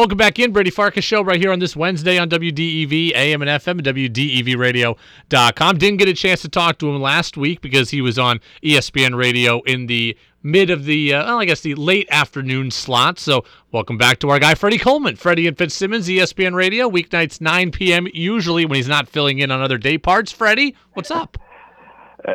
Welcome back in, Brady Farkas Show, right here on this Wednesday on WDEV, AM and FM, and WDEVradio.com. Didn't get a chance to talk to him last week because he was on ESPN Radio in the mid of the, uh, well, I guess the late afternoon slot. So, welcome back to our guy, Freddie Coleman. Freddie and Fitzsimmons, ESPN Radio, weeknights 9 p.m., usually when he's not filling in on other day parts. Freddie, what's up?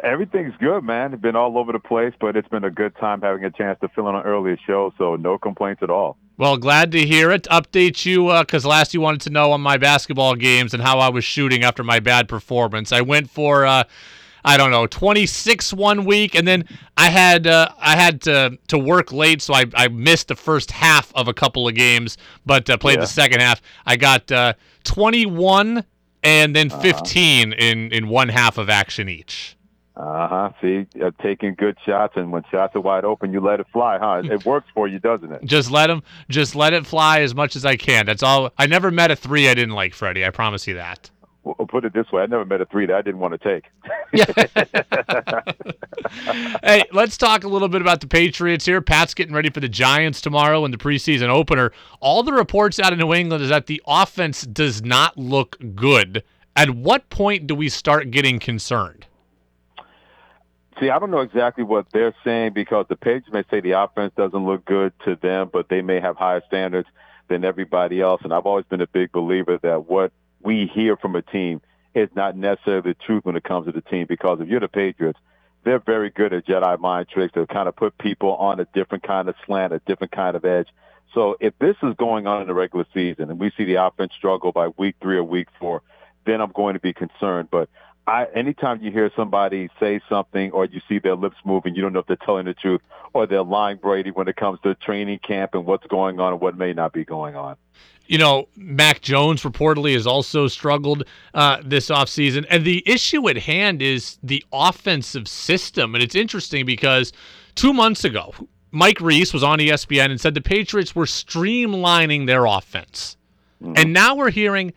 Everything's good, man. Been all over the place, but it's been a good time having a chance to fill in an earlier show, so no complaints at all. Well, glad to hear it. Update you because uh, last you wanted to know on my basketball games and how I was shooting after my bad performance. I went for. Uh, I don't know, 26 one week, and then I had uh, I had to to work late, so I, I missed the first half of a couple of games, but uh, played yeah. the second half. I got uh, 21 and then uh-huh. 15 uh-huh. in in one half of action each. Uh huh. See, uh, taking good shots, and when shots are wide open, you let it fly, huh? It works for you, doesn't it? Just let them, just let it fly as much as I can. That's all. I never met a three I didn't like, Freddie. I promise you that. Well, put it this way: I never met a three that I didn't want to take. hey, let's talk a little bit about the Patriots here. Pat's getting ready for the Giants tomorrow in the preseason opener. All the reports out of New England is that the offense does not look good. At what point do we start getting concerned? See, I don't know exactly what they're saying because the Patriots may say the offense doesn't look good to them, but they may have higher standards than everybody else. And I've always been a big believer that what we hear from a team is not necessarily the truth when it comes to the team because if you're the Patriots, they're very good at Jedi mind tricks to kind of put people on a different kind of slant, a different kind of edge. So if this is going on in the regular season and we see the offense struggle by week three or week four, then I'm going to be concerned. But I, anytime you hear somebody say something or you see their lips moving, you don't know if they're telling the truth or they're lying, Brady, when it comes to training camp and what's going on and what may not be going on. You know, Mac Jones reportedly has also struggled uh, this offseason. And the issue at hand is the offensive system. And it's interesting because two months ago, Mike Reiss was on ESPN and said the Patriots were streamlining their offense. Mm-hmm. And now we're hearing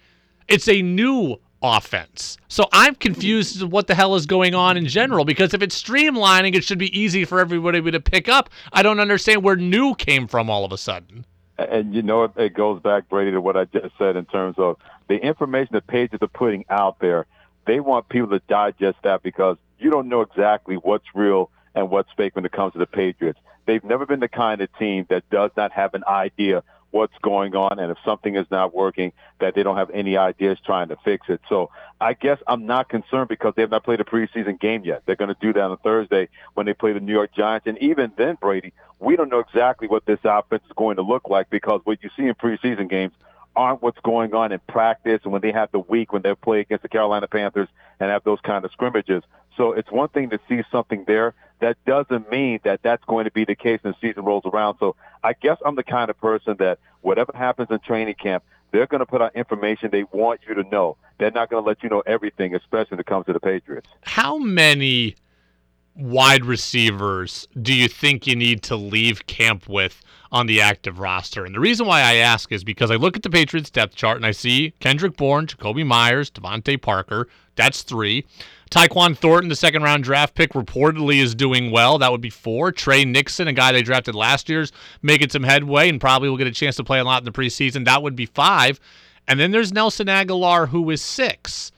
it's a new offense. So I'm confused as to what the hell is going on in general because if it's streamlining, it should be easy for everybody to pick up. I don't understand where new came from all of a sudden. And you know, it goes back, Brady, to what I just said in terms of the information the pages are putting out there. They want people to digest that because you don't know exactly what's real and what's fake when it comes to the Patriots. They've never been the kind of team that does not have an idea what's going on and if something is not working that they don't have any ideas trying to fix it. So I guess I'm not concerned because they have not played a preseason game yet. They're going to do that on Thursday when they play the New York Giants. And even then, Brady, we don't know exactly what this offense is going to look like because what you see in preseason games aren't what's going on in practice and when they have the week when they play against the Carolina Panthers and have those kind of scrimmages. So it's one thing to see something there. That doesn't mean that that's going to be the case when the season rolls around. So I guess I'm the kind of person that whatever happens in training camp, they're going to put out information they want you to know. They're not going to let you know everything, especially when it comes to the Patriots. How many wide receivers do you think you need to leave camp with on the active roster? And the reason why I ask is because I look at the Patriots depth chart and I see Kendrick Bourne, Jakobi Meyers, DeVante Parker. That's three. Tyquan Thornton, the second round draft pick, reportedly is doing well. That would be four. Tre Nixon, a guy they drafted last year's, making some headway and probably will get a chance to play a lot in the preseason. That would be five. And then there's Nelson Agholor, who is six.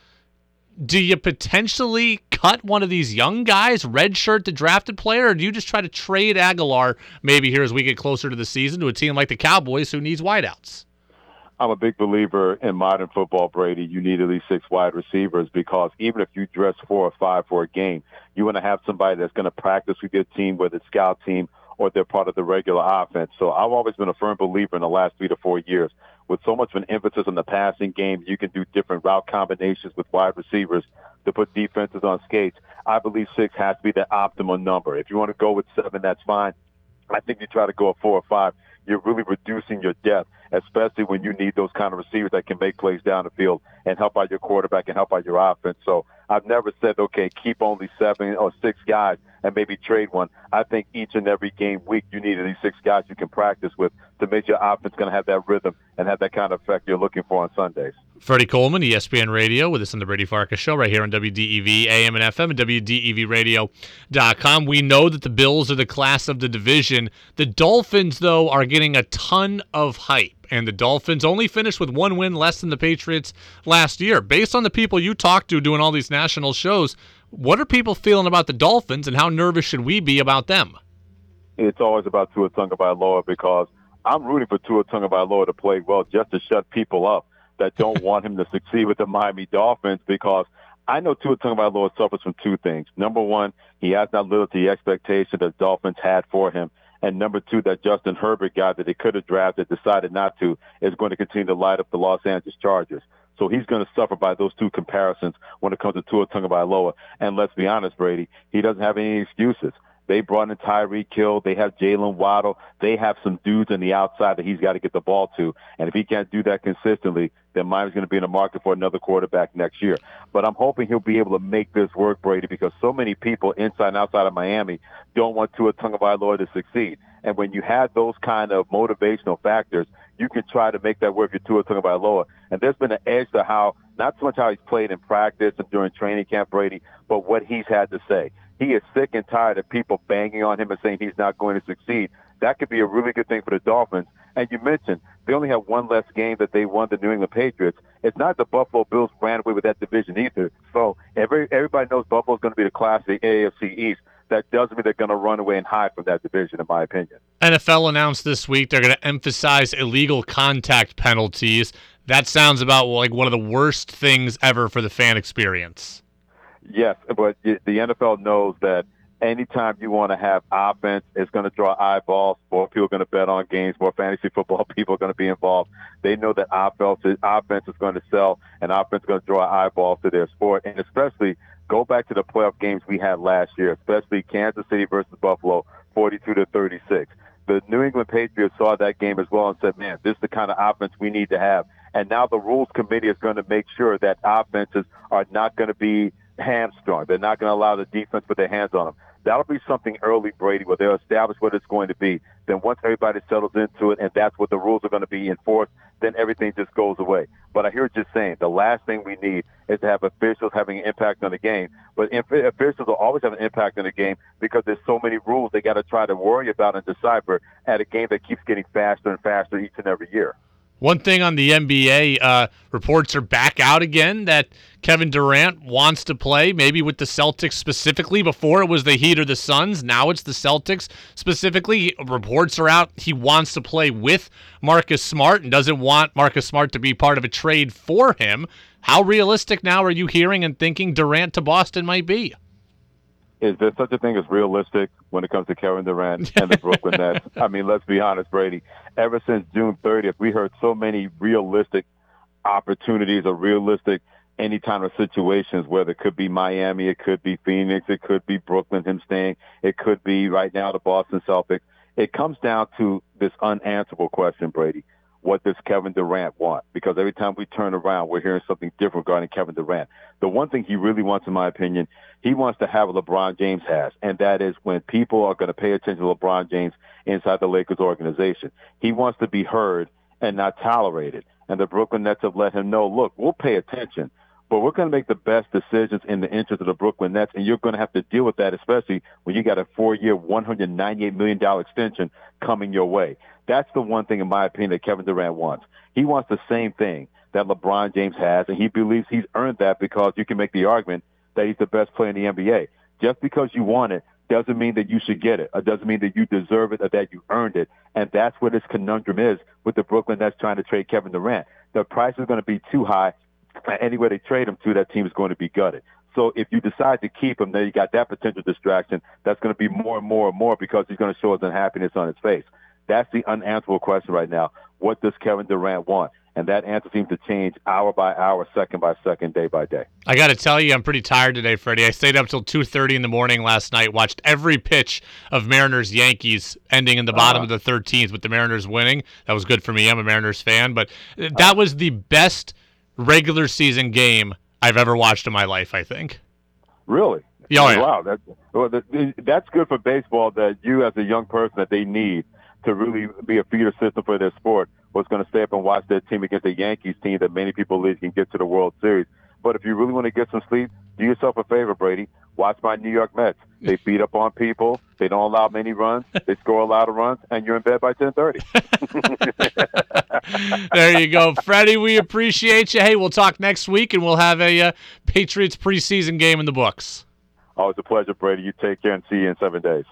Do you potentially cut one of these young guys, redshirt the drafted player, or do you just try to trade Agholor maybe here as we get closer to the season to a team like the Cowboys who needs wideouts? I'm a big believer in modern football, Brady. You need at least six wide receivers because even if you dress four or five for a game, you want to have somebody that's going to practice with your team, whether it's scout team or they're part of the regular offense. So I've always been a firm believer in the last three to four years. With so much of an emphasis on the passing game, you can do different route combinations with wide receivers to put defenses on skates. I believe six has to be the optimal number. If you want to go with seven, that's fine. I think you try to go at four or five you're really reducing your depth, especially when you need those kind of receivers that can make plays down the field and help out your quarterback and help out your offense. So I've never said, okay, keep only seven or six guys and maybe trade one. I think each and every game week you need at least six guys you can practice with to make your offense going to have that rhythm and have that kind of effect you're looking for on Sundays. Freddie Coleman, ESPN Radio, with us on the Brady Farkas Show right here on WDEV AM and FM and WDEVradio.com. We know that the Bills are the class of the division. The Dolphins, though, are getting a ton of hype. and the Dolphins only finished with one win less than the Patriots last year. Based on the people you talk to doing all these national shows, what are people feeling about the Dolphins, and how nervous should we be about them? It's always about Tua Tagovailoa because I'm rooting for Tua Tagovailoa to play well just to shut people up that don't want him to succeed with the Miami Dolphins because – I know Tua Tagovailoa suffers from two things. Number one, he has not lived up to the expectation that Dolphins had for him. And number two, that Justin Herbert guy that they could have drafted decided not to is going to continue to light up the Los Angeles Chargers. So he's going to suffer by those two comparisons when it comes to Tua Tagovailoa. And let's be honest, Brady, he doesn't have any excuses. They brought in Tyreek Hill. They have Jaylen Waddle. They have some dudes on the outside that he's got to get the ball to. And if he can't do that consistently, then Miami's going to be in the market for another quarterback next year. But I'm hoping he'll be able to make this work, Brady, because so many people inside and outside of Miami don't want Tua Tagovailoa to succeed. And when you have those kind of motivational factors, you can try to make that work with about Tagovailoa. And there's been an edge to how, not so much how he's played in practice and during training camp, Brady, but what he's had to say. He is sick and tired of people banging on him and saying he's not going to succeed. That could be a really good thing for the Dolphins. And you mentioned they only have one less game that they won the New England Patriots. It's not the Buffalo Bills ran away with that division either. So every, everybody knows Buffalo's going to be the class of the AFC East. That doesn't mean they're going to run away and hide from that division, in my opinion. NFL announced this week they're going to emphasize illegal contact penalties. That sounds about like one of the worst things ever for the fan experience. Yes, but the NFL knows that anytime you want to have offense, it's going to draw eyeballs. More people are going to bet on games. More fantasy football people are going to be involved. They know that offense is, offense is going to sell, and offense is going to draw eyeballs to their sport. And especially go back to the playoff games we had last year, especially Kansas City versus Buffalo, 42 to 36. The New England Patriots saw that game as well and said, "Man, this is the kind of offense we need to have." And now the rules committee is going to make sure that offenses are not going to be hamstrung. They're not going to allow the defense put their hands on them. That'll be something early, Brady, where they'll establish what it's going to be. Then once everybody settles into it and that's what the rules are going to be enforced, then everything just goes away. But I hear you just saying the last thing we need is to have officials having an impact on the game. But officials will always have an impact on the game because there's so many rules they got to try to worry about and decipher at a game that keeps getting faster and faster each and every year. One thing on the NBA, uh, reports are back out again that Kevin Durant wants to play, maybe with the Celtics specifically. Before it was the Heat or the Suns. Now it's the Celtics specifically. Reports are out he wants to play with Marcus Smart and doesn't want Marcus Smart to be part of a trade for him. How realistic now are you hearing and thinking Durant to Boston might be? Is there such a thing as realistic when it comes to Kevin Durant and the Brooklyn Nets? I mean, let's be honest, Brady. Ever since June 30th, we heard so many realistic opportunities or realistic any kind of situations whether it could be Miami, it could be Phoenix, it could be Brooklyn, him staying, it could be right now the Boston Celtics. It comes down to this unanswerable question, Brady what does Kevin Durant want? Because every time we turn around, we're hearing something different regarding Kevin Durant. The one thing he really wants, in my opinion, he wants to have what LeBron James has, and that is when people are going to pay attention to LeBron James inside the Lakers organization. He wants to be heard and not tolerated. And the Brooklyn Nets have let him know, look, we'll pay attention, but we're going to make the best decisions in the interest of the Brooklyn Nets, and you're going to have to deal with that, especially when you got a four-year, $198 million extension coming your way. That's the one thing, in my opinion, that Kevin Durant wants. He wants the same thing that LeBron James has, and he believes he's earned that because you can make the argument that he's the best player in the NBA. Just because you want it doesn't mean that you should get it. It doesn't mean that you deserve it or that you earned it. And that's what this conundrum is with the Brooklyn Nets trying to trade Kevin Durant. The price is going to be too high anywhere they trade him to, that team is going to be gutted. So if you decide to keep him, then you got that potential distraction. That's going to be more and more and more because he's going to show his unhappiness on his face. That's the unanswerable question right now. What does Kevin Durant want? And that answer seems to change hour by hour, second by second, day by day. I got to tell you, I'm pretty tired today, Freddie. I stayed up till 2:30 in the morning last night, watched every pitch of Mariners Yankees, ending in the bottom uh-huh. of the 13th with the Mariners winning. That was good for me. I'm a Mariners fan, but that was the best regular season game I've ever watched in my life. I think. Really? Oh, yeah. Wow, that's well, that's good for baseball. That you, as a young person, that they need to really be a feeder system for their sport was going to stay up and watch their team against the Yankees team that many people believe can get to the World Series. But if you really want to get some sleep, do yourself a favor, Brady. Watch my New York Mets. They beat up on people. They don't allow many runs. They score a lot of runs, and you're in bed by 10:30. there you go, Freddie. We appreciate you. Hey, we'll talk next week, and we'll have a uh, Patriots preseason game in the books. Always a pleasure, Brady. You take care and see you in seven days.